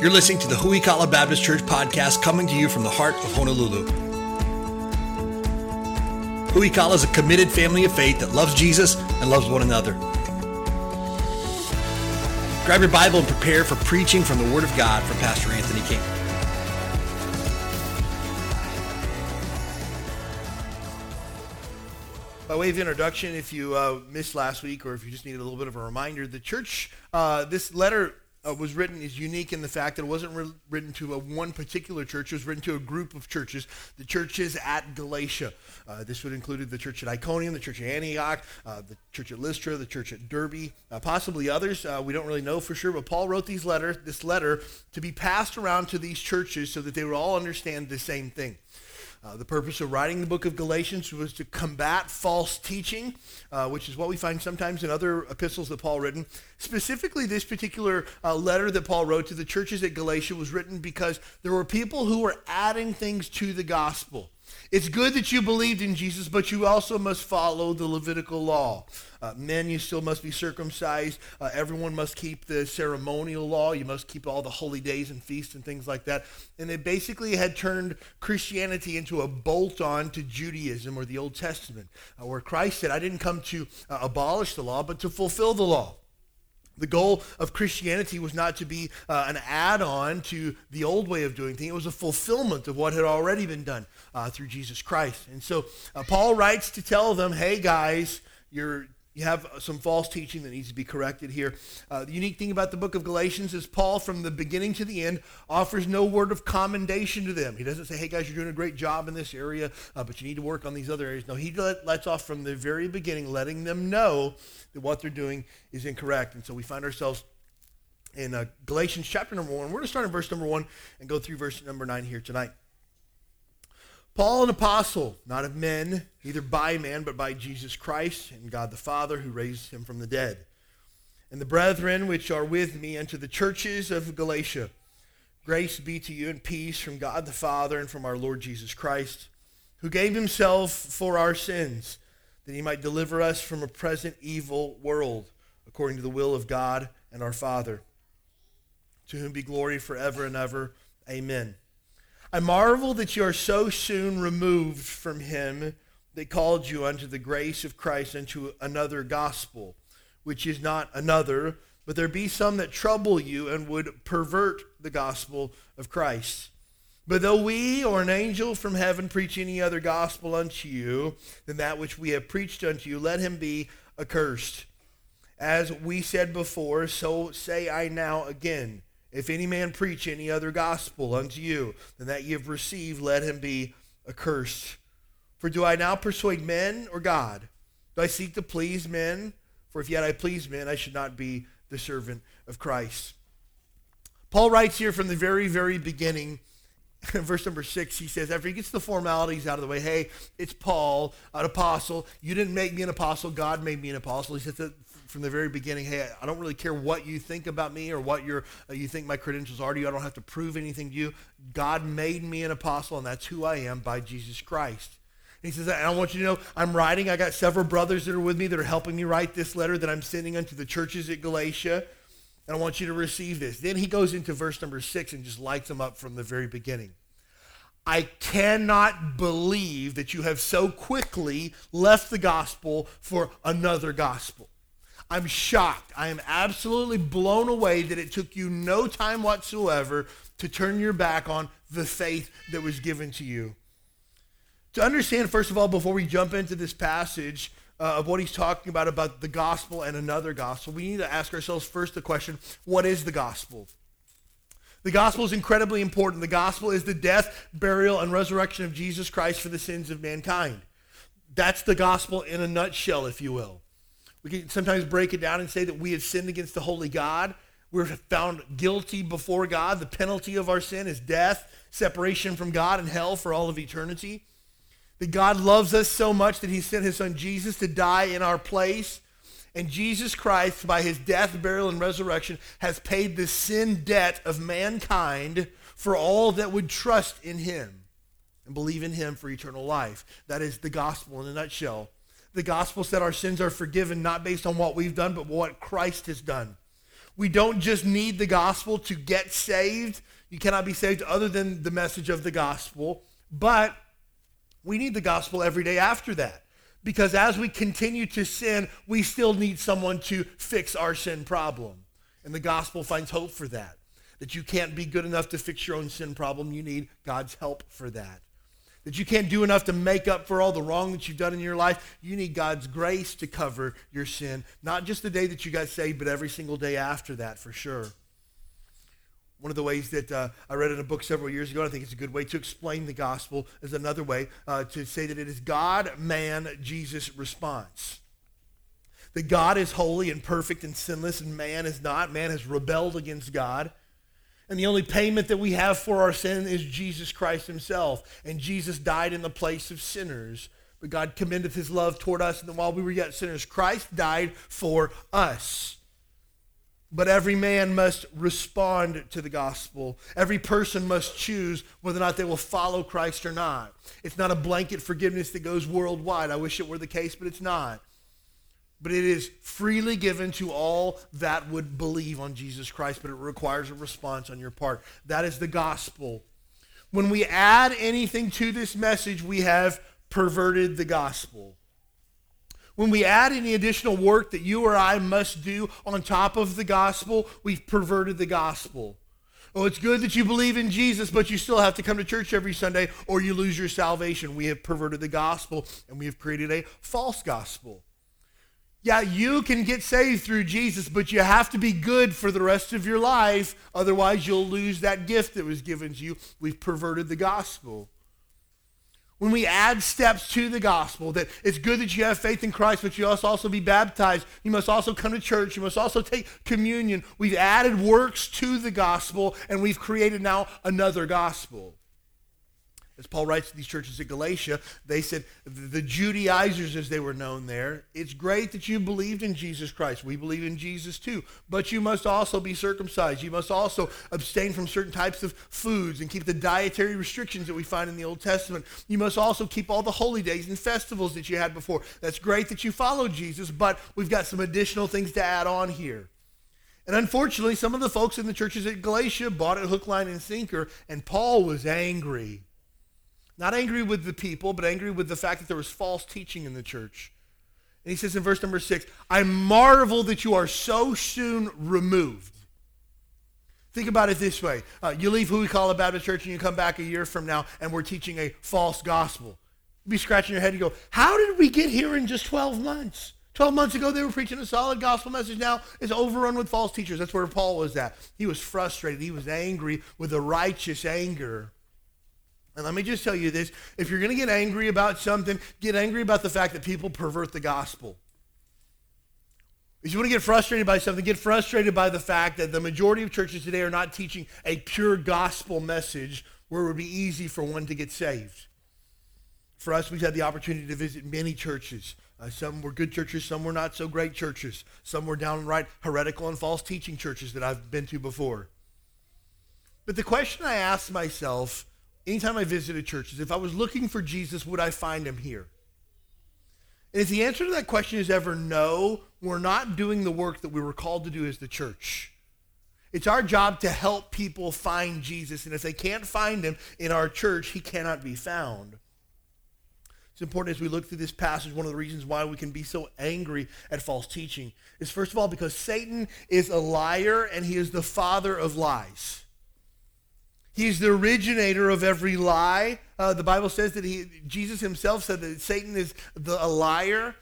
You're listening to the Huikala Baptist Church podcast coming to you from the heart of Honolulu. Huikala is a committed family of faith that loves Jesus and loves one another. Grab your Bible and prepare for preaching from the Word of God from Pastor Anthony King. By way of introduction, if you uh, missed last week or if you just needed a little bit of a reminder, the church, uh, this letter uh, was written is unique in the fact that it wasn't re- written to a one particular church. It was written to a group of churches, the churches at Galatia. Uh, this would include the church at Iconium, the church at Antioch, uh, the church at Lystra, the church at Derbe, uh, possibly others. Uh, we don't really know for sure, but Paul wrote these letter, this letter to be passed around to these churches so that they would all understand the same thing. Uh, the purpose of writing the book of Galatians was to combat false teaching, uh, which is what we find sometimes in other epistles that Paul written. Specifically, this particular uh, letter that Paul wrote to the churches at Galatia was written because there were people who were adding things to the gospel. It's good that you believed in Jesus, but you also must follow the Levitical law. Uh, men, you still must be circumcised. Uh, everyone must keep the ceremonial law. You must keep all the holy days and feasts and things like that. And they basically had turned Christianity into a bolt on to Judaism or the Old Testament, uh, where Christ said, I didn't come to uh, abolish the law, but to fulfill the law. The goal of Christianity was not to be uh, an add on to the old way of doing things, it was a fulfillment of what had already been done uh, through Jesus Christ. And so uh, Paul writes to tell them, hey guys, you're you have some false teaching that needs to be corrected here. Uh, the unique thing about the book of Galatians is Paul, from the beginning to the end, offers no word of commendation to them. He doesn't say, hey, guys, you're doing a great job in this area, uh, but you need to work on these other areas. No, he let, lets off from the very beginning, letting them know that what they're doing is incorrect. And so we find ourselves in uh, Galatians chapter number one. We're going to start in verse number one and go through verse number nine here tonight. Paul, an apostle, not of men, neither by man, but by Jesus Christ and God the Father, who raised him from the dead. And the brethren which are with me unto the churches of Galatia, grace be to you and peace from God the Father and from our Lord Jesus Christ, who gave himself for our sins, that he might deliver us from a present evil world, according to the will of God and our Father. To whom be glory forever and ever. Amen. I marvel that you are so soon removed from him that called you unto the grace of Christ unto another gospel, which is not another, but there be some that trouble you and would pervert the gospel of Christ. But though we or an angel from heaven preach any other gospel unto you than that which we have preached unto you, let him be accursed. As we said before, so say I now again if any man preach any other gospel unto you than that ye have received, let him be accursed. For do I now persuade men or God? Do I seek to please men? For if yet I please men, I should not be the servant of Christ. Paul writes here from the very, very beginning, verse number six, he says, after he gets the formalities out of the way, hey, it's Paul, an apostle. You didn't make me an apostle, God made me an apostle. He says, from the very beginning, hey, I don't really care what you think about me or what uh, you think my credentials are to you. I don't have to prove anything to you. God made me an apostle, and that's who I am by Jesus Christ. And he says, I want you to know I'm writing. I got several brothers that are with me that are helping me write this letter that I'm sending unto the churches at Galatia. And I want you to receive this. Then he goes into verse number six and just lights them up from the very beginning. I cannot believe that you have so quickly left the gospel for another gospel. I'm shocked. I am absolutely blown away that it took you no time whatsoever to turn your back on the faith that was given to you. To understand, first of all, before we jump into this passage uh, of what he's talking about, about the gospel and another gospel, we need to ask ourselves first the question what is the gospel? The gospel is incredibly important. The gospel is the death, burial, and resurrection of Jesus Christ for the sins of mankind. That's the gospel in a nutshell, if you will. We can sometimes break it down and say that we have sinned against the holy God. We're found guilty before God. The penalty of our sin is death, separation from God, and hell for all of eternity. That God loves us so much that he sent his son Jesus to die in our place. And Jesus Christ, by his death, burial, and resurrection, has paid the sin debt of mankind for all that would trust in him and believe in him for eternal life. That is the gospel in a nutshell. The gospel said our sins are forgiven not based on what we've done, but what Christ has done. We don't just need the gospel to get saved. You cannot be saved other than the message of the gospel. But we need the gospel every day after that. Because as we continue to sin, we still need someone to fix our sin problem. And the gospel finds hope for that. That you can't be good enough to fix your own sin problem. You need God's help for that. That you can't do enough to make up for all the wrong that you've done in your life. You need God's grace to cover your sin. Not just the day that you got saved, but every single day after that, for sure. One of the ways that uh, I read in a book several years ago, I think it's a good way to explain the gospel, is another way uh, to say that it is God, man, Jesus response. That God is holy and perfect and sinless, and man is not. Man has rebelled against God. And the only payment that we have for our sin is Jesus Christ himself. And Jesus died in the place of sinners. But God commendeth his love toward us, and while we were yet sinners, Christ died for us. But every man must respond to the gospel. Every person must choose whether or not they will follow Christ or not. It's not a blanket forgiveness that goes worldwide. I wish it were the case, but it's not. But it is freely given to all that would believe on Jesus Christ, but it requires a response on your part. That is the gospel. When we add anything to this message, we have perverted the gospel. When we add any additional work that you or I must do on top of the gospel, we've perverted the gospel. Oh, it's good that you believe in Jesus, but you still have to come to church every Sunday or you lose your salvation. We have perverted the gospel and we have created a false gospel. Yeah, you can get saved through Jesus, but you have to be good for the rest of your life. Otherwise, you'll lose that gift that was given to you. We've perverted the gospel when we add steps to the gospel, that it's good that you have faith in Christ, but you must also be baptized. You must also come to church. You must also take communion. We've added works to the gospel, and we've created now another gospel. As Paul writes to these churches at Galatia, they said, the Judaizers, as they were known there, it's great that you believed in Jesus Christ. We believe in Jesus too. But you must also be circumcised. You must also abstain from certain types of foods and keep the dietary restrictions that we find in the Old Testament. You must also keep all the holy days and festivals that you had before. That's great that you follow Jesus, but we've got some additional things to add on here. And unfortunately, some of the folks in the churches at Galatia bought it hook, line, and sinker, and Paul was angry. Not angry with the people, but angry with the fact that there was false teaching in the church. And he says in verse number six, I marvel that you are so soon removed. Think about it this way. Uh, you leave who we call a Baptist church and you come back a year from now and we're teaching a false gospel. You'd be scratching your head and go, how did we get here in just 12 months? 12 months ago, they were preaching a solid gospel message. Now it's overrun with false teachers. That's where Paul was at. He was frustrated. He was angry with a righteous anger. And let me just tell you this if you're going to get angry about something, get angry about the fact that people pervert the gospel. If you want to get frustrated by something, get frustrated by the fact that the majority of churches today are not teaching a pure gospel message where it would be easy for one to get saved. For us, we've had the opportunity to visit many churches. Uh, some were good churches, some were not so great churches. Some were downright heretical and false teaching churches that I've been to before. But the question I ask myself anytime I visited churches, if I was looking for Jesus, would I find him here? And if the answer to that question is ever no, we're not doing the work that we were called to do as the church. It's our job to help people find Jesus. And if they can't find him in our church, he cannot be found. It's important as we look through this passage, one of the reasons why we can be so angry at false teaching is first of all because Satan is a liar and he is the father of lies. He's the originator of every lie. Uh, the Bible says that he, Jesus himself said that Satan is the, a liar.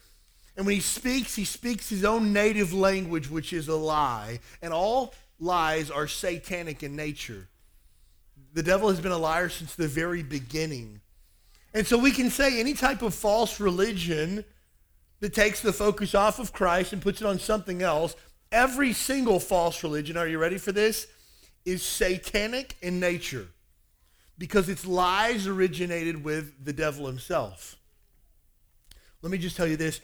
And when he speaks, he speaks his own native language, which is a lie. And all lies are satanic in nature. The devil has been a liar since the very beginning. And so we can say any type of false religion that takes the focus off of Christ and puts it on something else, every single false religion, are you ready for this? Is satanic in nature because its lies originated with the devil himself. Let me just tell you this.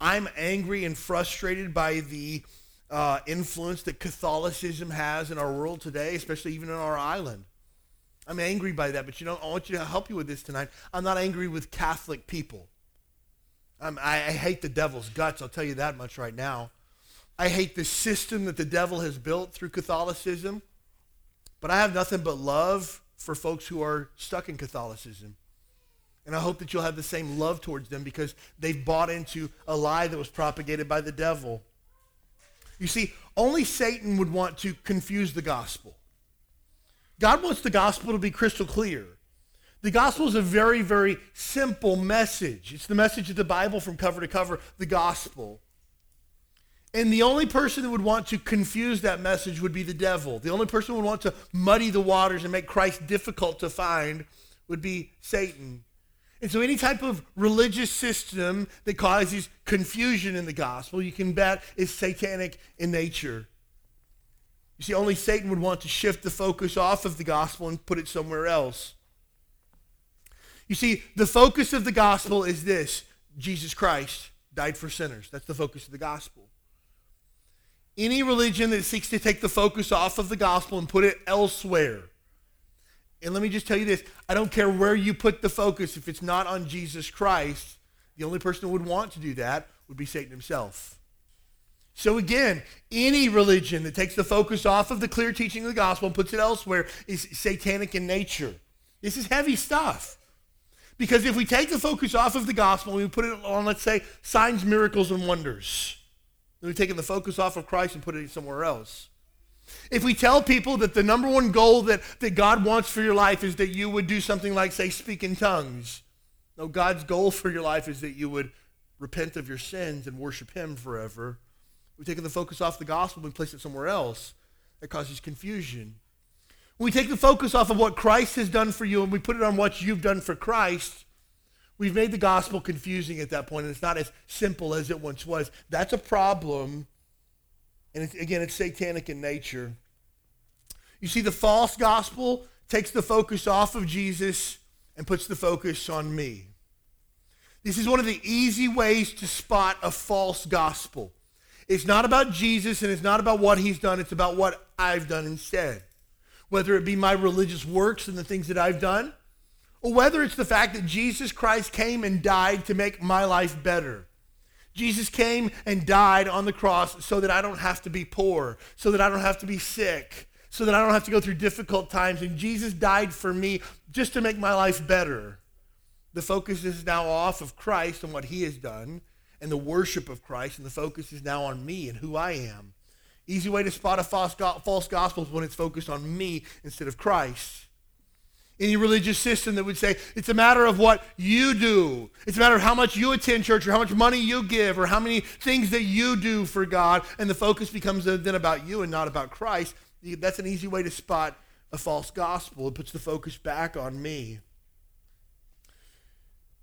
I'm angry and frustrated by the uh, influence that Catholicism has in our world today, especially even in our island. I'm angry by that, but you know, I want you to help you with this tonight. I'm not angry with Catholic people. I, I hate the devil's guts, I'll tell you that much right now. I hate the system that the devil has built through Catholicism. But I have nothing but love for folks who are stuck in Catholicism. And I hope that you'll have the same love towards them because they've bought into a lie that was propagated by the devil. You see, only Satan would want to confuse the gospel. God wants the gospel to be crystal clear. The gospel is a very, very simple message. It's the message of the Bible from cover to cover, the gospel. And the only person that would want to confuse that message would be the devil. The only person who would want to muddy the waters and make Christ difficult to find would be Satan. And so, any type of religious system that causes confusion in the gospel, you can bet is satanic in nature. You see, only Satan would want to shift the focus off of the gospel and put it somewhere else. You see, the focus of the gospel is this Jesus Christ died for sinners. That's the focus of the gospel. Any religion that seeks to take the focus off of the gospel and put it elsewhere and let me just tell you this I don't care where you put the focus, if it's not on Jesus Christ, the only person who would want to do that would be Satan himself. So again, any religion that takes the focus off of the clear teaching of the gospel and puts it elsewhere is satanic in nature. This is heavy stuff. Because if we take the focus off of the gospel and we put it on, let's say, signs, miracles, and wonders, we've taken the focus off of Christ and put it somewhere else. If we tell people that the number one goal that, that God wants for your life is that you would do something like, say, speak in tongues, no, God's goal for your life is that you would repent of your sins and worship Him forever. We've taken the focus off the gospel and place it somewhere else. That causes confusion. When we take the focus off of what Christ has done for you and we put it on what you've done for Christ, we've made the gospel confusing at that point, and it's not as simple as it once was. That's a problem and it's, again, it's satanic in nature. You see, the false gospel takes the focus off of Jesus and puts the focus on me. This is one of the easy ways to spot a false gospel. It's not about Jesus and it's not about what he's done, it's about what I've done instead. Whether it be my religious works and the things that I've done, whether it's the fact that Jesus Christ came and died to make my life better. Jesus came and died on the cross so that I don't have to be poor, so that I don't have to be sick, so that I don't have to go through difficult times. And Jesus died for me just to make my life better. The focus is now off of Christ and what he has done and the worship of Christ, and the focus is now on me and who I am. Easy way to spot a false, gospel is when it's focused on me instead of Christ any religious system that would say it's a matter of what you do. It's a matter of how much you attend church or how much money you give or how many things that you do for God. And the focus becomes then about you and not about Christ. That's an easy way to spot a false gospel. It puts the focus back on me.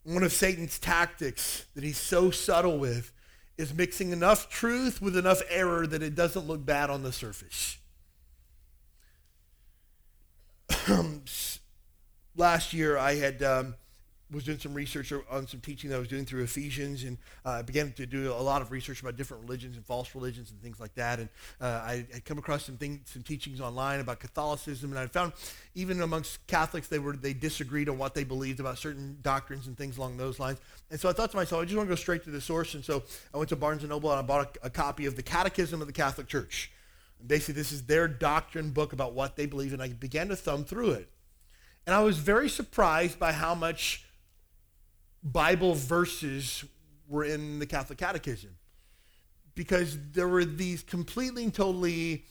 One of Satan's tactics that he's so subtle with is mixing enough truth with enough error that it doesn't look bad on the surface. last year I had um, was doing some research on some teaching that I was doing through Ephesians, and uh, I began to do a lot of research about different religions and false religions and things like that. And uh, I had come across some things, some teachings online about Catholicism, and I found even amongst Catholics they were they disagreed on what they believed about certain doctrines and things along those lines. And so I thought to myself, I just want to go straight to the source. And so I went to Barnes and Noble and I bought a, a copy of the Catechism of the Catholic Church. And basically, this is their doctrine book about what they believe, and I began to thumb through it. And I was very surprised by how much Bible verses were in the Catholic Catechism because there were these completely and totally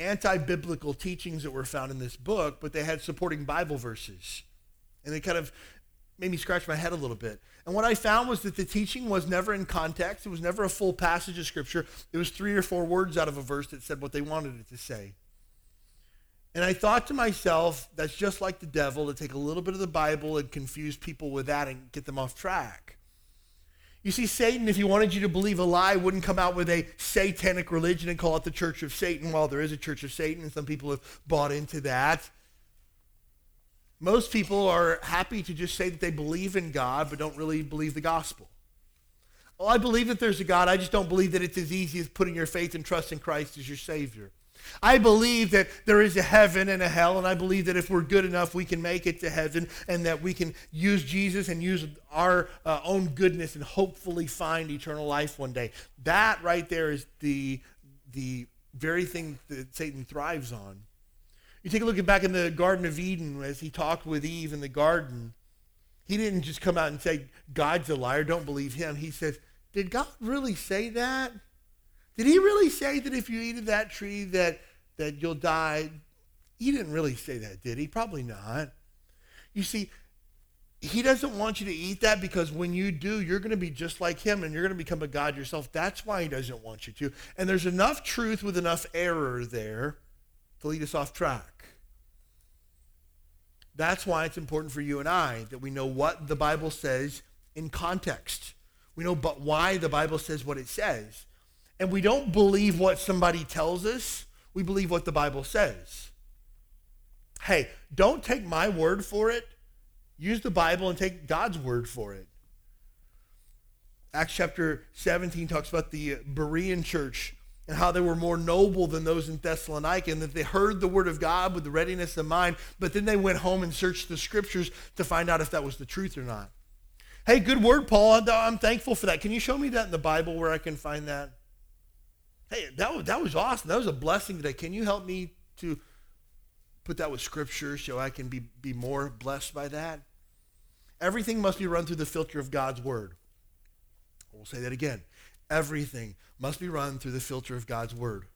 anti-biblical teachings that were found in this book, but they had supporting Bible verses. And they kind of made me scratch my head a little bit. And what I found was that the teaching was never in context. It was never a full passage of scripture. It was three or four words out of a verse that said what they wanted it to say. And I thought to myself, that's just like the devil to take a little bit of the Bible and confuse people with that and get them off track. You see, Satan, if he wanted you to believe a lie, wouldn't come out with a satanic religion and call it the Church of Satan. While there is a Church of Satan, and some people have bought into that. Most people are happy to just say that they believe in God, but don't really believe the gospel. Well, I believe that there's a God. I just don't believe that it's as easy as putting your faith and trust in Christ as your Savior. I believe that there is a heaven and a hell, and I believe that if we're good enough, we can make it to heaven, and that we can use Jesus and use our uh, own goodness and hopefully find eternal life one day. That right there is the, the very thing that Satan thrives on. You take a look at back in the Garden of Eden as he talked with Eve in the garden. He didn't just come out and say, God's a liar, don't believe him. He says, Did God really say that? Did he really say that if you eat of that tree that, that you'll die? He didn't really say that, did he? Probably not. You see, he doesn't want you to eat that because when you do, you're going to be just like him and you're going to become a God yourself. That's why he doesn't want you to. And there's enough truth with enough error there to lead us off track. That's why it's important for you and I that we know what the Bible says in context. We know but why the Bible says what it says. And we don't believe what somebody tells us. We believe what the Bible says. Hey, don't take my word for it. Use the Bible and take God's word for it. Acts chapter 17 talks about the Berean church and how they were more noble than those in Thessalonica, and that they heard the word of God with the readiness of mind, but then they went home and searched the scriptures to find out if that was the truth or not. Hey, good word, Paul. I'm thankful for that. Can you show me that in the Bible where I can find that? Hey, that was, that was awesome. That was a blessing today. Can you help me to put that with scripture so I can be, be more blessed by that? Everything must be run through the filter of God's word. We'll say that again. Everything must be run through the filter of God's word.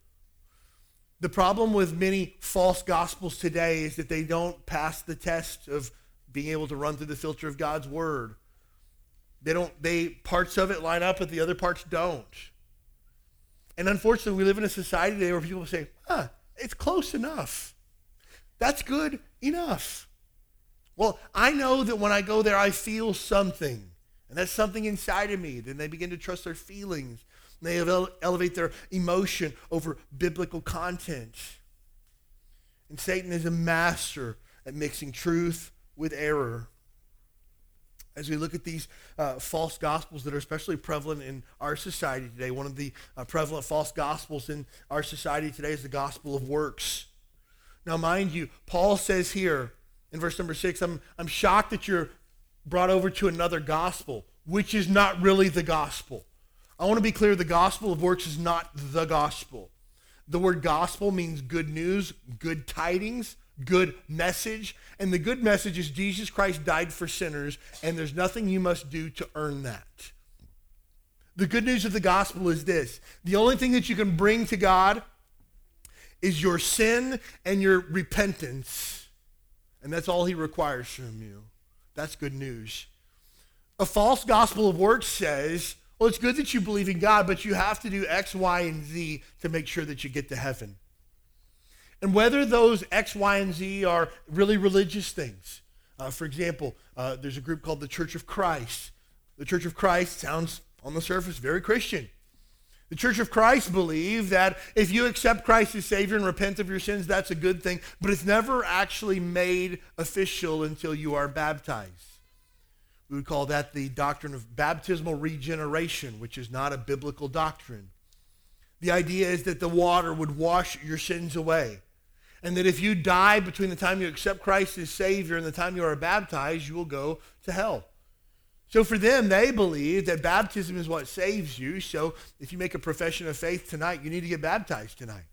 The problem with many false gospels today is that they don't pass the test of being able to run through the filter of God's word. They don't they parts of it line up but the other parts don't. And unfortunately, we live in a society today where people say, "Huh, it's close enough. That's good enough." Well, I know that when I go there I feel something. And that's something inside of me. Then they begin to trust their feelings they elevate their emotion over biblical content. And Satan is a master at mixing truth with error. As we look at these uh, false gospels that are especially prevalent in our society today, one of the uh, prevalent false gospels in our society today is the gospel of works. Now, mind you, Paul says here in verse number six, I'm, I'm shocked that you're brought over to another gospel, which is not really the gospel. I want to be clear the gospel of works is not the gospel. The word gospel means good news, good tidings, good message. And the good message is Jesus Christ died for sinners, and there's nothing you must do to earn that. The good news of the gospel is this the only thing that you can bring to God is your sin and your repentance. And that's all he requires from you. That's good news. A false gospel of works says, well, it's good that you believe in God, but you have to do X, Y, and Z to make sure that you get to heaven. And whether those X, Y, and Z are really religious things. Uh, for example, uh, there's a group called the Church of Christ. The Church of Christ sounds on the surface very Christian. The Church of Christ believe that if you accept Christ as Savior and repent of your sins, that's a good thing, but it's never actually made official until you are baptized. We would call that the doctrine of baptismal regeneration, which is not a biblical doctrine. The idea is that the water would wash your sins away. And that if you die between the time you accept Christ as Savior and the time you are baptized, you will go to hell. So for them, they believe that baptism is what saves you. So if you make a profession of faith tonight, you need to get baptized tonight.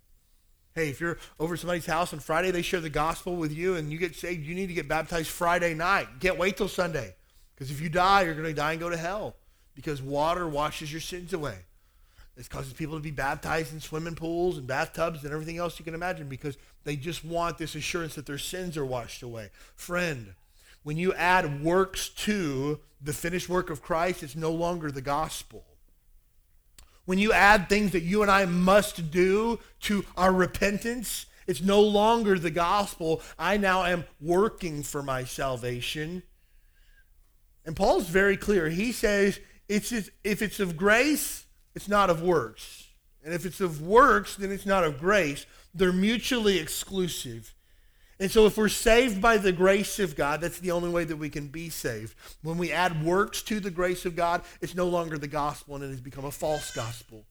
Hey, if you're over somebody's house on Friday, they share the gospel with you and you get saved, you need to get baptized Friday night. Can't wait till Sunday. Because if you die, you're going to die and go to hell because water washes your sins away. It causes people to be baptized in swimming pools and bathtubs and everything else you can imagine because they just want this assurance that their sins are washed away. Friend, when you add works to the finished work of Christ, it's no longer the gospel. When you add things that you and I must do to our repentance, it's no longer the gospel. I now am working for my salvation. And Paul's very clear. He says, it's just, if it's of grace, it's not of works. And if it's of works, then it's not of grace. They're mutually exclusive. And so if we're saved by the grace of God, that's the only way that we can be saved. When we add works to the grace of God, it's no longer the gospel and it has become a false gospel.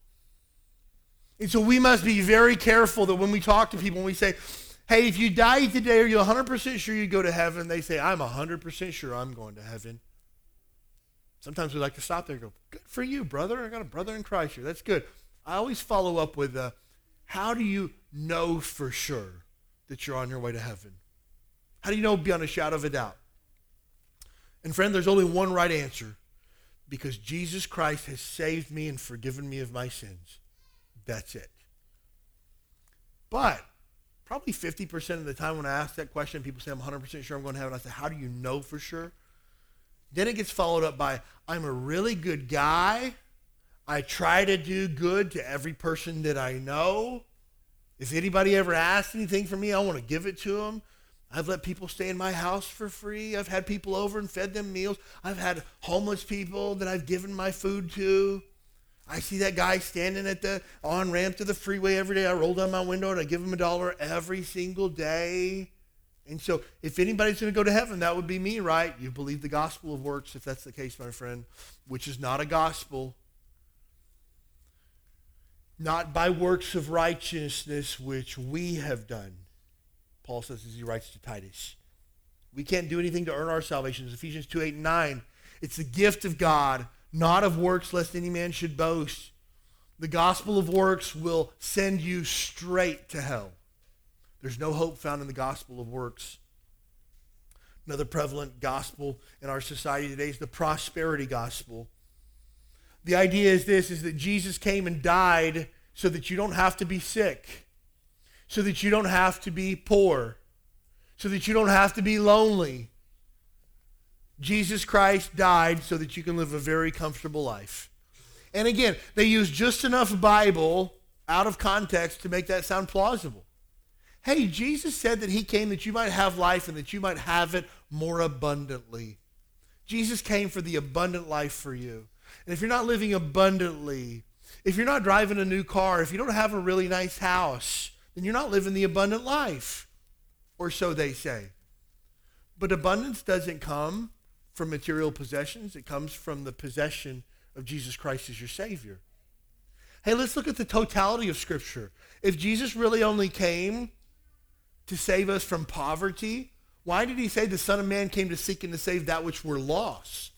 And so we must be very careful that when we talk to people, and we say, hey, if you die today, are you 100% sure you go to heaven? They say, I'm 100% sure I'm going to heaven. Sometimes we like to stop there and go, good for you, brother. I got a brother in Christ here. That's good. I always follow up with, uh, how do you know for sure that you're on your way to heaven? How do you know beyond a shadow of a doubt? And friend, there's only one right answer because Jesus Christ has saved me and forgiven me of my sins. That's it. But probably 50% of the time when I ask that question, people say, I'm 100% sure I'm going to heaven. I say, How do you know for sure? Then it gets followed up by, I'm a really good guy. I try to do good to every person that I know. If anybody ever asks anything from me, I want to give it to them. I've let people stay in my house for free. I've had people over and fed them meals. I've had homeless people that I've given my food to. I see that guy standing at the on ramp to the freeway every day. I roll down my window and I give him a dollar every single day. And so, if anybody's going to go to heaven, that would be me, right? You believe the gospel of works, if that's the case, my friend, which is not a gospel. Not by works of righteousness which we have done. Paul says as he writes to Titus. We can't do anything to earn our salvation. Ephesians 2 8 and 9. It's the gift of God not of works, lest any man should boast. The gospel of works will send you straight to hell. There's no hope found in the gospel of works. Another prevalent gospel in our society today is the prosperity gospel. The idea is this is that Jesus came and died so that you don't have to be sick, so that you don't have to be poor, so that you don't have to be lonely, Jesus Christ died so that you can live a very comfortable life. And again, they use just enough Bible out of context to make that sound plausible. Hey, Jesus said that he came that you might have life and that you might have it more abundantly. Jesus came for the abundant life for you. And if you're not living abundantly, if you're not driving a new car, if you don't have a really nice house, then you're not living the abundant life. Or so they say. But abundance doesn't come from material possessions, it comes from the possession of Jesus Christ as your Savior. Hey, let's look at the totality of Scripture. If Jesus really only came to save us from poverty, why did he say the Son of Man came to seek and to save that which were lost?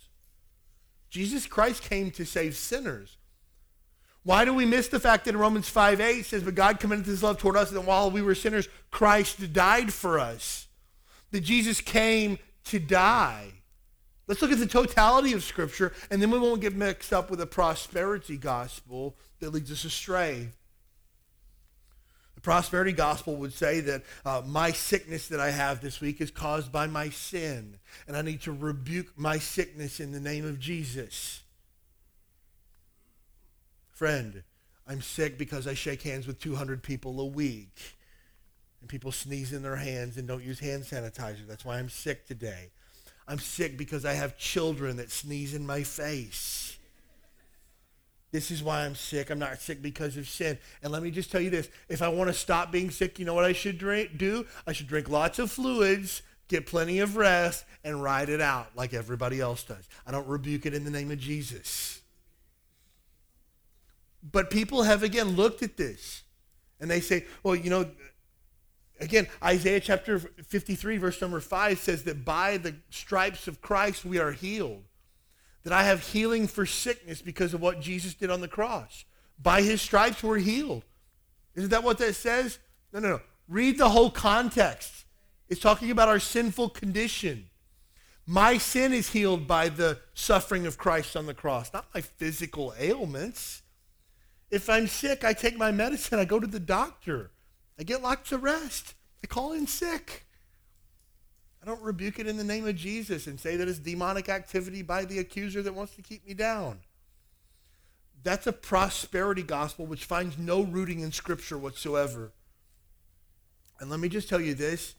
Jesus Christ came to save sinners. Why do we miss the fact that in Romans 5 8 says, But God commended his love toward us, that while we were sinners, Christ died for us? That Jesus came to die. Let's look at the totality of Scripture, and then we won't get mixed up with a prosperity gospel that leads us astray. Prosperity gospel would say that uh, my sickness that I have this week is caused by my sin, and I need to rebuke my sickness in the name of Jesus. Friend, I'm sick because I shake hands with 200 people a week, and people sneeze in their hands and don't use hand sanitizer. That's why I'm sick today. I'm sick because I have children that sneeze in my face. This is why I'm sick. I'm not sick because of sin. And let me just tell you this if I want to stop being sick, you know what I should drink, do? I should drink lots of fluids, get plenty of rest, and ride it out like everybody else does. I don't rebuke it in the name of Jesus. But people have, again, looked at this and they say, well, you know, Again, Isaiah chapter 53, verse number 5 says that by the stripes of Christ we are healed. That I have healing for sickness because of what Jesus did on the cross. By his stripes we're healed. Isn't that what that says? No, no, no. Read the whole context. It's talking about our sinful condition. My sin is healed by the suffering of Christ on the cross, not my physical ailments. If I'm sick, I take my medicine, I go to the doctor. I get lots of rest. I call in sick. I don't rebuke it in the name of Jesus and say that it's demonic activity by the accuser that wants to keep me down. That's a prosperity gospel which finds no rooting in Scripture whatsoever. And let me just tell you this.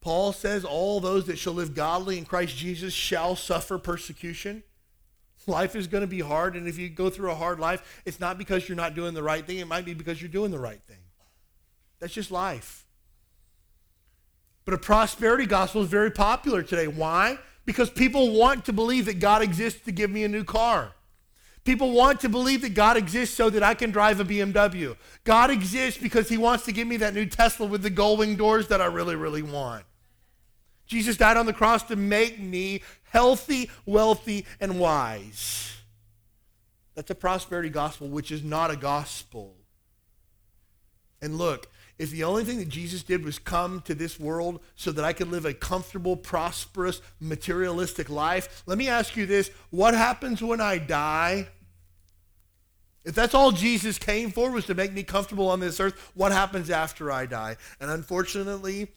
Paul says, All those that shall live godly in Christ Jesus shall suffer persecution. Life is going to be hard, and if you go through a hard life, it's not because you're not doing the right thing, it might be because you're doing the right thing. That's just life. But a prosperity gospel is very popular today. Why? Because people want to believe that God exists to give me a new car. People want to believe that God exists so that I can drive a BMW. God exists because he wants to give me that new Tesla with the gull wing doors that I really, really want. Jesus died on the cross to make me healthy, wealthy, and wise. That's a prosperity gospel, which is not a gospel. And look, if the only thing that Jesus did was come to this world so that I could live a comfortable, prosperous, materialistic life, let me ask you this what happens when I die? If that's all Jesus came for was to make me comfortable on this earth, what happens after I die? And unfortunately,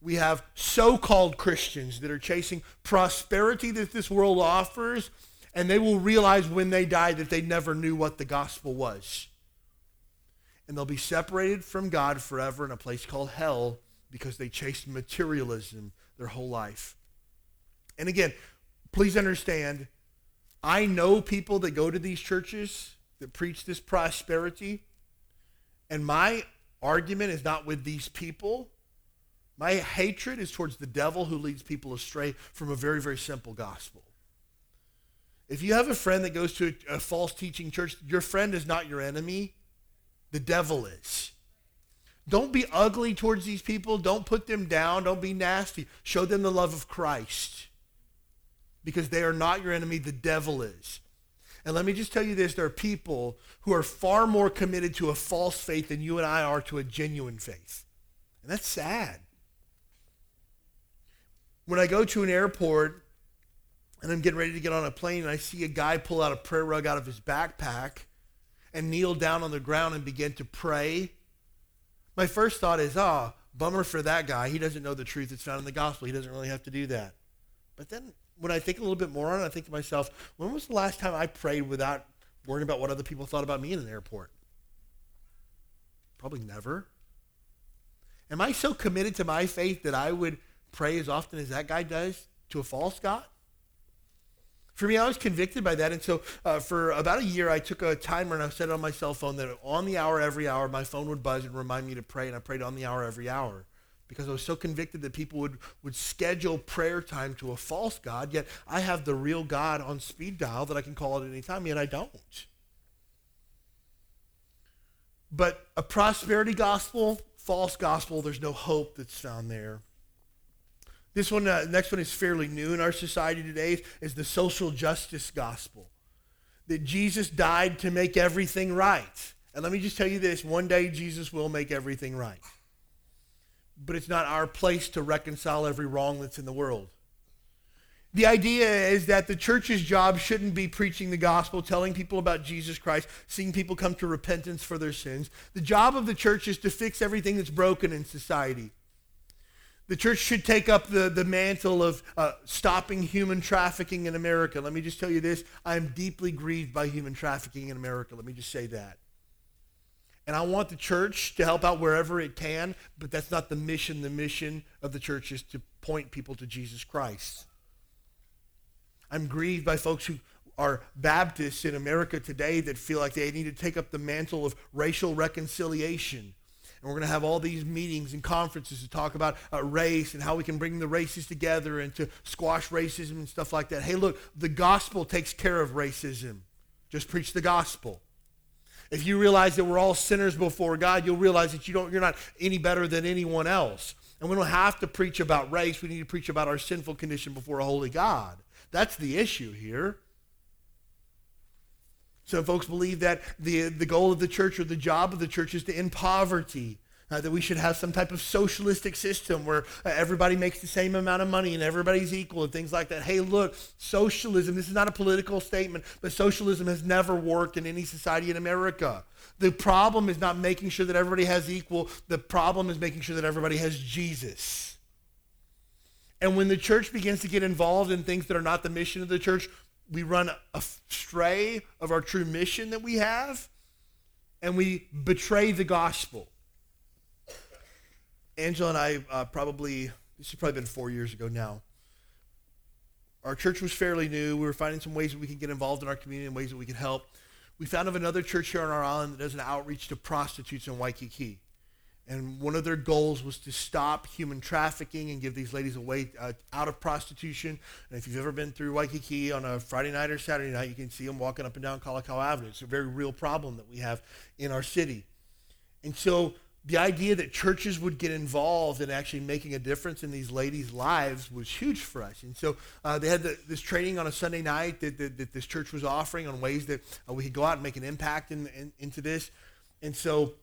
we have so called Christians that are chasing prosperity that this world offers, and they will realize when they die that they never knew what the gospel was and they'll be separated from God forever in a place called hell because they chased materialism their whole life. And again, please understand, I know people that go to these churches that preach this prosperity, and my argument is not with these people. My hatred is towards the devil who leads people astray from a very, very simple gospel. If you have a friend that goes to a, a false teaching church, your friend is not your enemy. The devil is. Don't be ugly towards these people. Don't put them down. Don't be nasty. Show them the love of Christ. Because they are not your enemy. The devil is. And let me just tell you this there are people who are far more committed to a false faith than you and I are to a genuine faith. And that's sad. When I go to an airport and I'm getting ready to get on a plane and I see a guy pull out a prayer rug out of his backpack and kneel down on the ground and begin to pray, my first thought is, oh, bummer for that guy. He doesn't know the truth that's found in the gospel. He doesn't really have to do that. But then when I think a little bit more on it, I think to myself, when was the last time I prayed without worrying about what other people thought about me in an airport? Probably never. Am I so committed to my faith that I would pray as often as that guy does to a false God? For me, I was convicted by that. And so uh, for about a year, I took a timer and I set it on my cell phone that on the hour every hour, my phone would buzz and remind me to pray. And I prayed on the hour every hour because I was so convicted that people would, would schedule prayer time to a false God, yet I have the real God on speed dial that I can call at any time, yet I don't. But a prosperity gospel, false gospel, there's no hope that's found there. This one, uh, next one is fairly new in our society today, is the social justice gospel. That Jesus died to make everything right. And let me just tell you this one day Jesus will make everything right. But it's not our place to reconcile every wrong that's in the world. The idea is that the church's job shouldn't be preaching the gospel, telling people about Jesus Christ, seeing people come to repentance for their sins. The job of the church is to fix everything that's broken in society. The church should take up the, the mantle of uh, stopping human trafficking in America. Let me just tell you this I am deeply grieved by human trafficking in America. Let me just say that. And I want the church to help out wherever it can, but that's not the mission. The mission of the church is to point people to Jesus Christ. I'm grieved by folks who are Baptists in America today that feel like they need to take up the mantle of racial reconciliation and we're going to have all these meetings and conferences to talk about uh, race and how we can bring the races together and to squash racism and stuff like that. Hey, look, the gospel takes care of racism. Just preach the gospel. If you realize that we're all sinners before God, you'll realize that you don't, you're not any better than anyone else. And we don't have to preach about race. We need to preach about our sinful condition before a holy God. That's the issue here. Some folks believe that the, the goal of the church or the job of the church is to end poverty. Uh, that we should have some type of socialistic system where uh, everybody makes the same amount of money and everybody's equal and things like that. Hey, look, socialism, this is not a political statement, but socialism has never worked in any society in America. The problem is not making sure that everybody has equal, the problem is making sure that everybody has Jesus. And when the church begins to get involved in things that are not the mission of the church, we run astray of our true mission that we have, and we betray the gospel. Angela and I uh, probably, this has probably been four years ago now. Our church was fairly new. We were finding some ways that we could get involved in our community and ways that we could help. We found of another church here on our island that does an outreach to prostitutes in Waikiki. And one of their goals was to stop human trafficking and give these ladies a way uh, out of prostitution. And if you've ever been through Waikiki on a Friday night or Saturday night, you can see them walking up and down Kalakaua Avenue. It's a very real problem that we have in our city. And so the idea that churches would get involved in actually making a difference in these ladies' lives was huge for us. And so uh, they had the, this training on a Sunday night that, that, that, this church was offering on ways that uh, we could go out and make an impact in, in, into this. And so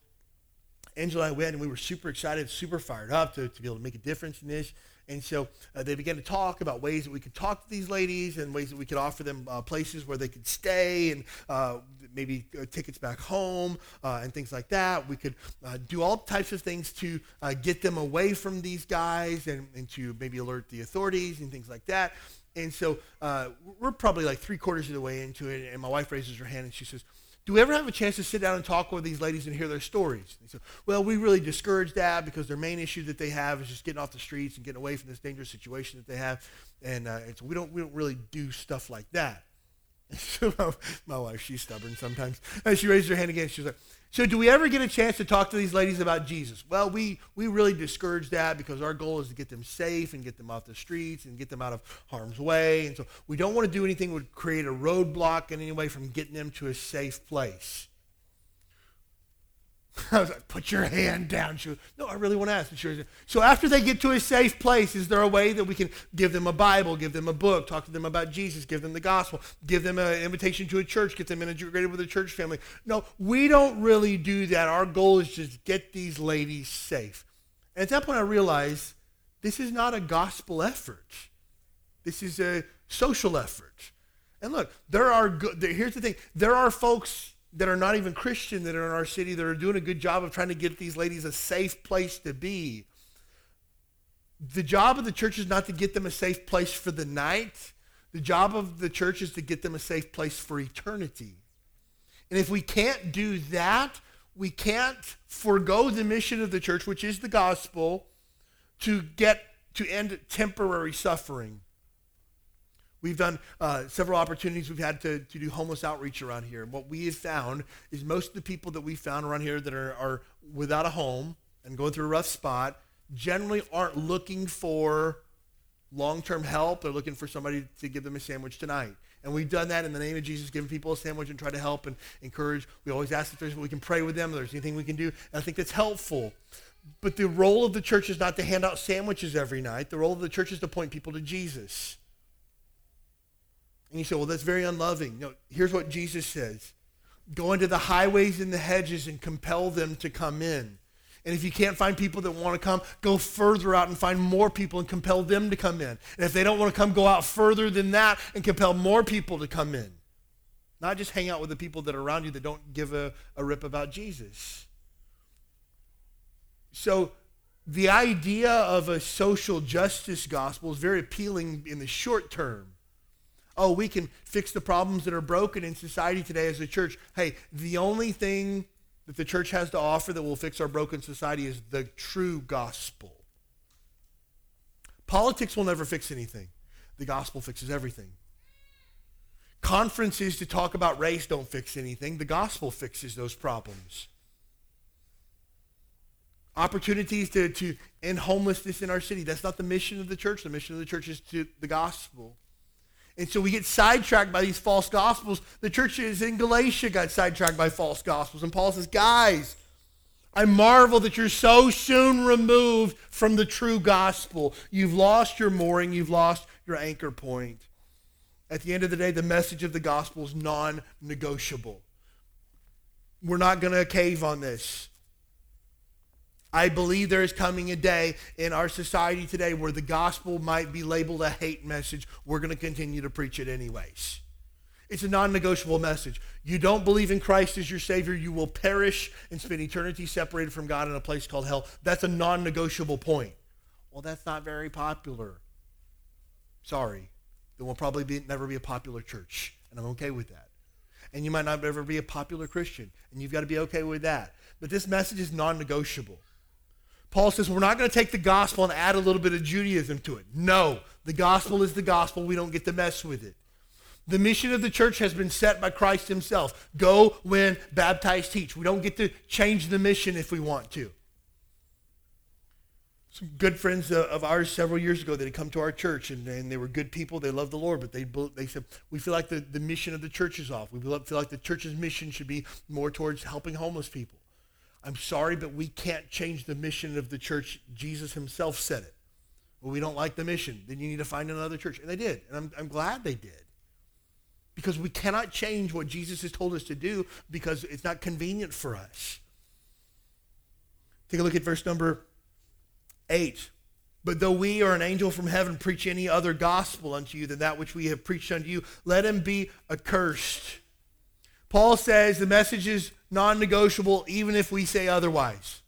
Angela and I went, and we were super excited, super fired up to, to be able to make a difference in this. And so uh, they began to talk about ways that we could talk to these ladies and ways that we could offer them uh, places where they could stay and uh, maybe uh, tickets back home uh, and things like that. We could uh, do all types of things to get them away from these guys and, and to maybe alert the authorities and things like that. And so we're probably like three quarters of the way into it, and my wife raises her hand and she says, do we ever have a chance to sit down and talk with these ladies and hear their stories? They say, well, we really discourage that because their main issue that they have is just getting off the streets and getting away from this dangerous situation that they have. And, uh, and so we don't, we don't really do stuff like that. My wife, she's stubborn sometimes. And she raised her hand again. She was like, so do we ever get a chance to talk to these ladies about Jesus? Well, we, we really discourage that because our goal is to get them safe and get them off the streets and get them out of harm's way. And so we don't want to do anything that would create a roadblock in any way from getting them to a safe place. I was like, put your hand down. She was, no, I really want to ask. And she so after they get to a safe place, is there a way that we can give them a Bible, give them a book, talk to them about Jesus, give them the gospel, give them an invitation to a church, get them integrated with a church family? No, we don't really do that. Our goal is just get these ladies safe. And at that point, I realized this is not a gospel effort. This is a social effort. And look, there are good, here's the thing. There are folks that are not even Christian that are in our city that are doing a good job of trying to get these ladies a safe place to be. The job of the church is not to get them a safe place for the night. The job of the church is to get them a safe place for eternity. And if we can't do that, we can't forego the mission of the church, which is the gospel, to get to end temporary suffering. We've done uh, several opportunities we've had to, to do homeless outreach around here. What we have found is most of the people that we found around here that are, are without a home and going through a rough spot generally aren't looking for long-term help. They're looking for somebody to give them a sandwich tonight. And we've done that in the name of Jesus, giving people a sandwich and try to help and encourage. We always ask if there's we can pray with them, if there's anything we can do. And I think that's helpful. But the role of the church is not to hand out sandwiches every night. The role of the church is to point people to Jesus. And you say, well, that's very unloving. No, here's what Jesus says Go into the highways and the hedges and compel them to come in. And if you can't find people that want to come, go further out and find more people and compel them to come in. And if they don't want to come, go out further than that and compel more people to come in. Not just hang out with the people that are around you that don't give a, a rip about Jesus. So the idea of a social justice gospel is very appealing in the short term oh, we can fix the problems that are broken in society today as a church. Hey, the only thing that the church has to offer that will fix our broken society is the true gospel. Politics will never fix anything. The gospel fixes everything. Conferences to talk about race don't fix anything. The gospel fixes those problems. Opportunities to, to end homelessness in our city. That's not the mission of the church. The mission of the church is to the gospel. And so we get sidetracked by these false gospels. The churches in Galatia got sidetracked by false gospels. And Paul says, guys, I marvel that you're so soon removed from the true gospel. You've lost your mooring, you've lost your anchor point. At the end of the day, the message of the gospel is non negotiable. We're not going to cave on this. I believe there is coming a day in our society today where the gospel might be labeled a hate message. We're going to continue to preach it anyways. It's a non negotiable message. You don't believe in Christ as your Savior, you will perish and spend eternity separated from God in a place called hell. That's a non negotiable point. Well, that's not very popular. Sorry. There will probably be, never be a popular church, and I'm okay with that. And you might not ever be a popular Christian, and you've got to be okay with that. But this message is non negotiable. Paul says we're not going to take the gospel and add a little bit of Judaism to it. No, the gospel is the gospel. We don't get to mess with it. The mission of the church has been set by Christ himself. Go, win, baptize, teach. We don't get to change the mission if we want to. some good friends uh, of ours several years ago that had come to our church and, and they were good people. They loved the Lord, but they, they said, we feel like the, the mission of the church is off. We feel like the church's mission should be more towards helping homeless people. I'm sorry, but we can't change the mission of the church. Jesus himself said it. Well, we don't like the mission. Then you need to find another church. And they did. And I'm, I'm glad they did. Because we cannot change what Jesus has told us to do because it's not convenient for us. Take a look at verse number 8. But though we or an angel from heaven preach any other gospel unto you than that which we have preached unto you, let him be accursed. Paul says the message is non negotiable even if we say otherwise.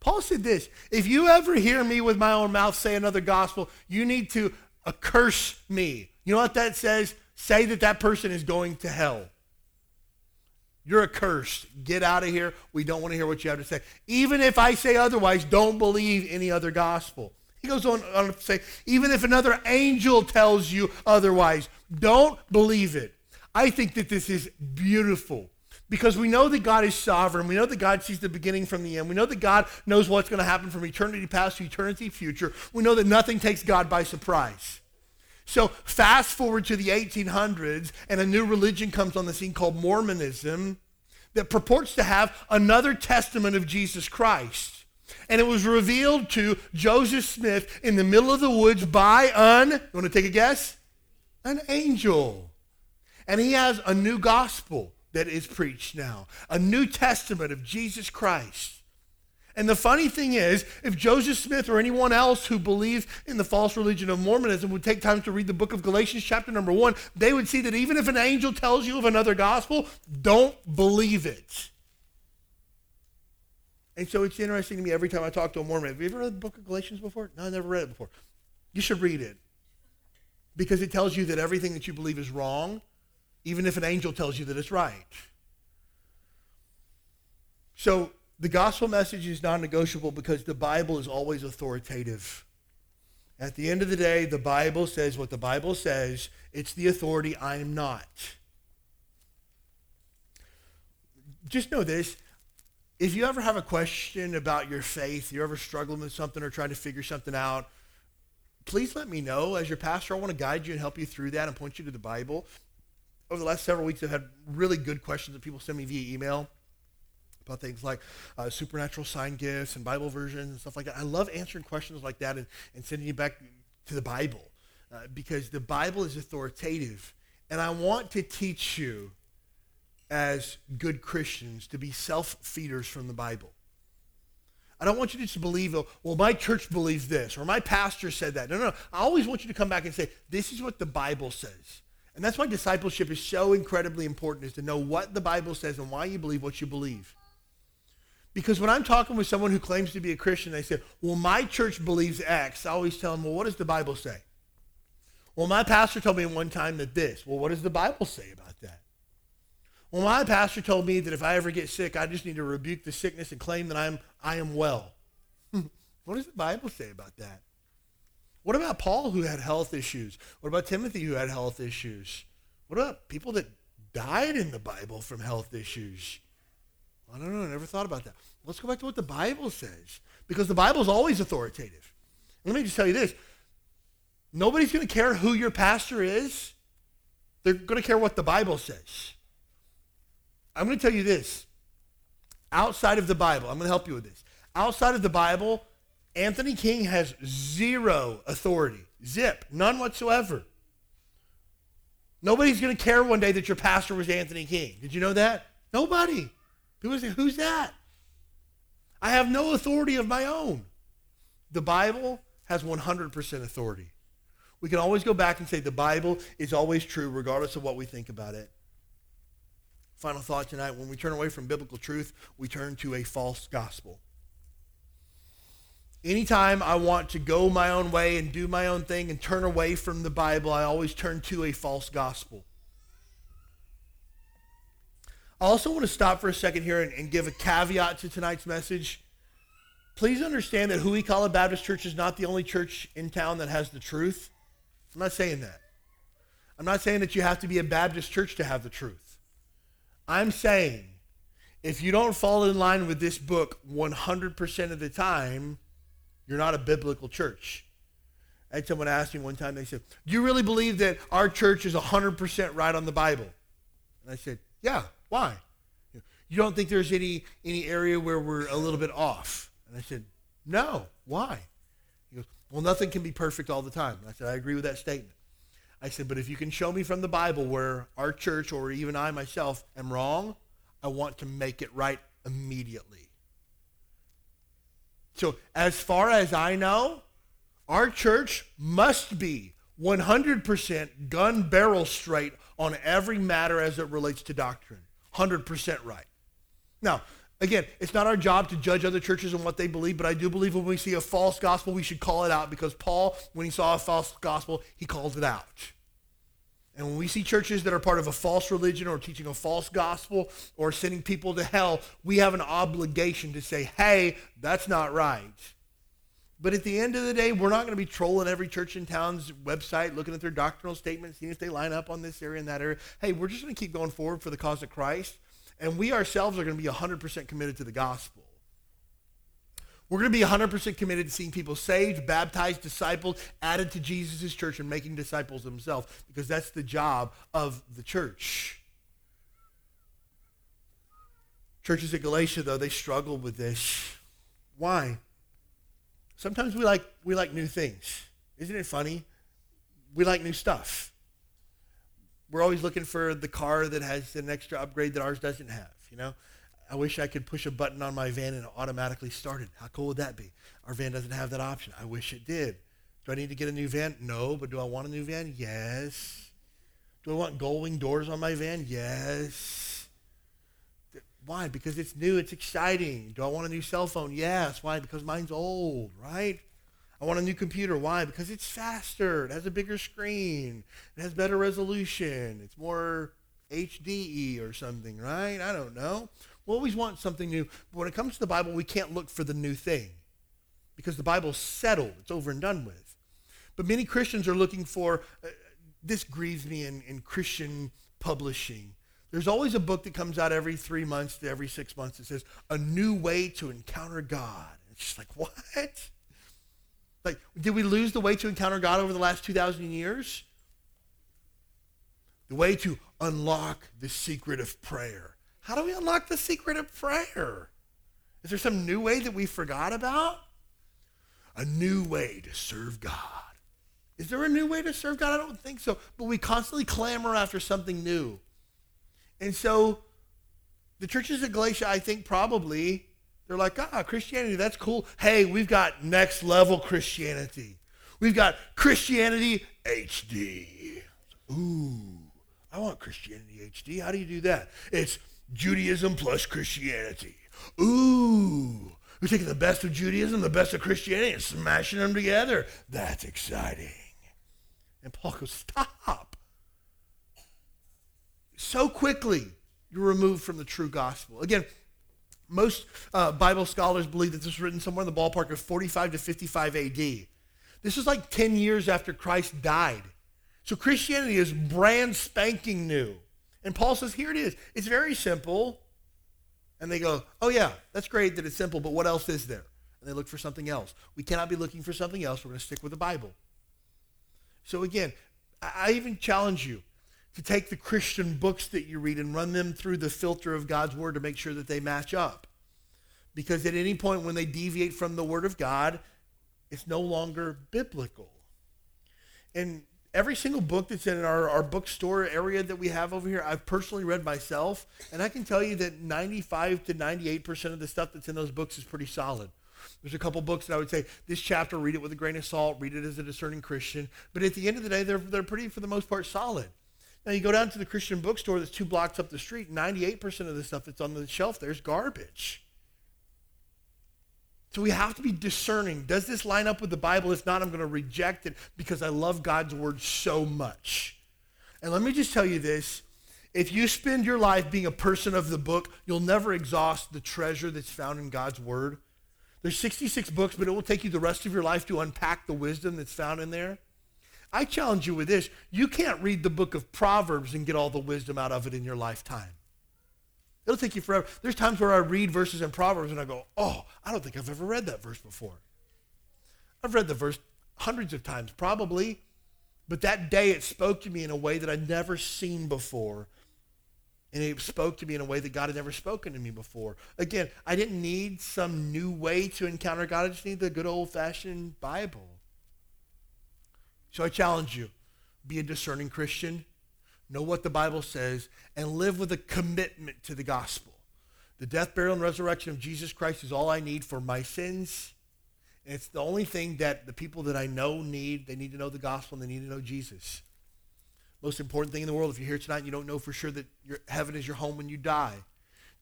Paul said this if you ever hear me with my own mouth say another gospel, you need to accurse me. You know what that says? Say that that person is going to hell. You're accursed. Get out of here. We don't want to hear what you have to say. Even if I say otherwise, don't believe any other gospel. He goes on, on to say, even if another angel tells you otherwise, don't believe it. I think that this is beautiful because we know that God is sovereign. We know that God sees the beginning from the end. We know that God knows what's going to happen from eternity past to eternity future. We know that nothing takes God by surprise. So fast forward to the 1800s, and a new religion comes on the scene called Mormonism that purports to have another testament of Jesus Christ. And it was revealed to Joseph Smith in the middle of the woods by an, you want to take a guess? An angel. And he has a new gospel that is preached now, a new testament of Jesus Christ. And the funny thing is, if Joseph Smith or anyone else who believes in the false religion of Mormonism would take time to read the book of Galatians, chapter number one, they would see that even if an angel tells you of another gospel, don't believe it. And so it's interesting to me every time I talk to a Mormon. Have you ever read the book of Galatians before? No, I never read it before. You should read it because it tells you that everything that you believe is wrong, even if an angel tells you that it's right. So the gospel message is non negotiable because the Bible is always authoritative. At the end of the day, the Bible says what the Bible says. It's the authority. I am not. Just know this. If you ever have a question about your faith, you're ever struggling with something or trying to figure something out, please let me know. As your pastor, I want to guide you and help you through that and point you to the Bible. Over the last several weeks, I've had really good questions that people send me via email about things like uh, supernatural sign gifts and Bible versions and stuff like that. I love answering questions like that and, and sending you back to the Bible uh, because the Bible is authoritative. And I want to teach you as good Christians to be self-feeders from the Bible. I don't want you to just believe, oh, well, my church believes this, or my pastor said that. No, no, no. I always want you to come back and say, this is what the Bible says. And that's why discipleship is so incredibly important, is to know what the Bible says and why you believe what you believe. Because when I'm talking with someone who claims to be a Christian, they say, well, my church believes X. I always tell them, well, what does the Bible say? Well, my pastor told me one time that this. Well, what does the Bible say about that? Well, my pastor told me that if I ever get sick, I just need to rebuke the sickness and claim that I'm, I am well. what does the Bible say about that? What about Paul who had health issues? What about Timothy who had health issues? What about people that died in the Bible from health issues? I don't know. I never thought about that. Let's go back to what the Bible says because the Bible is always authoritative. Let me just tell you this. Nobody's going to care who your pastor is. They're going to care what the Bible says. I'm going to tell you this. Outside of the Bible, I'm going to help you with this. Outside of the Bible, Anthony King has zero authority. Zip. None whatsoever. Nobody's going to care one day that your pastor was Anthony King. Did you know that? Nobody. People say, who's that? I have no authority of my own. The Bible has 100% authority. We can always go back and say the Bible is always true regardless of what we think about it. Final thought tonight, when we turn away from biblical truth, we turn to a false gospel. Anytime I want to go my own way and do my own thing and turn away from the Bible, I always turn to a false gospel. I also want to stop for a second here and, and give a caveat to tonight's message. Please understand that Huikala Baptist Church is not the only church in town that has the truth. I'm not saying that. I'm not saying that you have to be a Baptist church to have the truth. I'm saying if you don't fall in line with this book 100% of the time, you're not a biblical church. Had someone ask me one time, they said, Do you really believe that our church is 100% right on the Bible? And I said, Yeah, why? You don't think there's any, any area where we're a little bit off? And I said, No, why? He goes, Well, nothing can be perfect all the time. And I said, I agree with that statement. I said, But if you can show me from the Bible where our church or even I myself am wrong, I want to make it right immediately. So, as far as I know, our church must be 100% gun barrel straight on every matter as it relates to doctrine. 100% right. Now, again, it's not our job to judge other churches and what they believe, but I do believe when we see a false gospel, we should call it out because Paul, when he saw a false gospel, he calls it out. And when we see churches that are part of a false religion or teaching a false gospel or sending people to hell, we have an obligation to say, hey, that's not right. But at the end of the day, we're not going to be trolling every church in town's website, looking at their doctrinal statements, seeing if they line up on this area and that area. Hey, we're just going to keep going forward for the cause of Christ. And we ourselves are going to be 100% committed to the gospel. We're going to be 100% committed to seeing people saved, baptized, discipled, added to Jesus' church, and making disciples themselves because that's the job of the church. Churches at Galatia, though, they struggled with this. Why? Sometimes we like, we like new things. Isn't it funny? We like new stuff. We're always looking for the car that has an extra upgrade that ours doesn't have, you know? I wish I could push a button on my van and it automatically started. How cool would that be? Our van doesn't have that option. I wish it did. Do I need to get a new van? No, but do I want a new van? Yes. Do I want gull-wing doors on my van? Yes. Why? Because it's new, it's exciting. Do I want a new cell phone? Yes. Why? Because mine's old, right? I want a new computer. Why? Because it's faster. It has a bigger screen. It has better resolution. It's more HDE or something, right? I don't know. We always want something new. But when it comes to the Bible, we can't look for the new thing because the Bible's settled. It's over and done with. But many Christians are looking for, uh, this grieves me in, in Christian publishing. There's always a book that comes out every three months to every six months that says, A New Way to Encounter God. It's just like, what? Like, did we lose the way to encounter God over the last 2,000 years? The way to unlock the secret of prayer. How do we unlock the secret of prayer? Is there some new way that we forgot about? A new way to serve God. Is there a new way to serve God? I don't think so. But we constantly clamor after something new. And so the churches of Galatia, I think probably, they're like, ah, Christianity, that's cool. Hey, we've got next level Christianity. We've got Christianity HD. Ooh, I want Christianity HD. How do you do that? It's Judaism plus Christianity. Ooh, we're taking the best of Judaism, the best of Christianity, and smashing them together. That's exciting. And Paul goes, stop. So quickly, you're removed from the true gospel. Again, most uh, Bible scholars believe that this was written somewhere in the ballpark of 45 to 55 AD. This is like 10 years after Christ died. So Christianity is brand spanking new. And Paul says, here it is. It's very simple. And they go, oh, yeah, that's great that it's simple, but what else is there? And they look for something else. We cannot be looking for something else. We're going to stick with the Bible. So again, I even challenge you to take the Christian books that you read and run them through the filter of God's word to make sure that they match up. Because at any point when they deviate from the word of God, it's no longer biblical. And every single book that's in our, our bookstore area that we have over here, I've personally read myself, and I can tell you that 95 to 98% of the stuff that's in those books is pretty solid. There's a couple books that I would say, this chapter, read it with a grain of salt, read it as a discerning Christian. But at the end of the day, they're, they're pretty, for the most part, solid. Now, you go down to the Christian bookstore that's two blocks up the street, 98% of the stuff that's on the shelf there's garbage. So we have to be discerning. Does this line up with the Bible? If not, I'm going to reject it because I love God's word so much. And let me just tell you this. If you spend your life being a person of the book, you'll never exhaust the treasure that's found in God's word. There's 66 books, but it will take you the rest of your life to unpack the wisdom that's found in there. I challenge you with this. You can't read the book of Proverbs and get all the wisdom out of it in your lifetime. It'll take you forever. There's times where I read verses in Proverbs and I go, oh, I don't think I've ever read that verse before. I've read the verse hundreds of times, probably. But that day it spoke to me in a way that I'd never seen before. And it spoke to me in a way that God had never spoken to me before. Again, I didn't need some new way to encounter God. I just need the good old fashioned Bible. So I challenge you be a discerning Christian, know what the Bible says, and live with a commitment to the gospel. The death, burial, and resurrection of Jesus Christ is all I need for my sins and it's the only thing that the people that I know need. They need to know the gospel and they need to know Jesus. Most important thing in the world, if you're here tonight and you don't know for sure that your, heaven is your home when you die,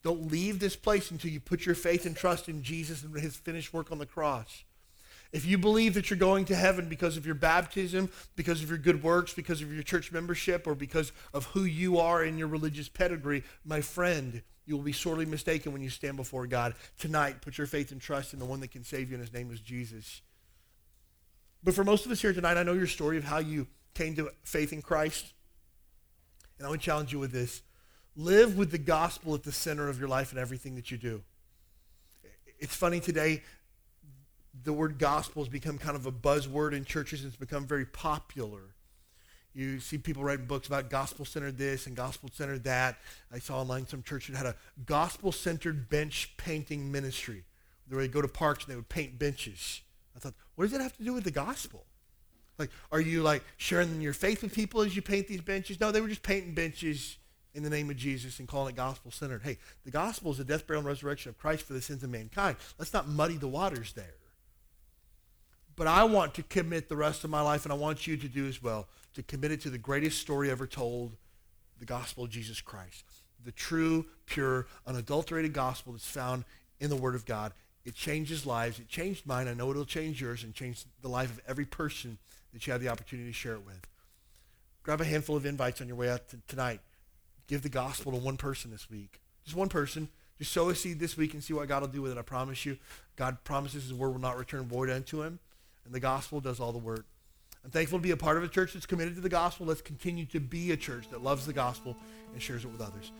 don't leave this place until you put your faith and trust in Jesus and his finished work on the cross. If you believe that you're going to heaven because of your baptism, because of your good works, because of your church membership, or because of who you are in your religious pedigree, my friend, you will be sorely mistaken when you stand before God. Tonight, put your faith and trust in the one that can save you, and his name is Jesus. But for most of us here tonight, I know your story of how you came to faith in Christ. And I would challenge you with this. Live with the gospel at the center of your life and everything that you do. It's funny today, the word gospel has become kind of a buzzword in churches. And it's become very popular. You see people writing books about gospel centered this and gospel centered that. I saw online some church that had a gospel centered bench painting ministry. They would go to parks and they would paint benches. I thought, what does that have to do with the gospel? Like, are you like sharing your faith with people as you paint these benches? No, they were just painting benches in the name of Jesus and calling it gospel centered. Hey, the gospel is the death, burial, and resurrection of Christ for the sins of mankind. Let's not muddy the waters there. But I want to commit the rest of my life, and I want you to do as well, to commit it to the greatest story ever told, the gospel of Jesus Christ. The true, pure, unadulterated gospel that's found in the Word of God. It changes lives. It changed mine. I know it'll change yours and change the life of every person that you have the opportunity to share it with. Grab a handful of invites on your way out to tonight. Give the gospel to one person this week. Just one person. Just sow a seed this week and see what God will do with it. I promise you. God promises his word will not return void unto him and the gospel does all the work. I'm thankful to be a part of a church that's committed to the gospel. Let's continue to be a church that loves the gospel and shares it with others.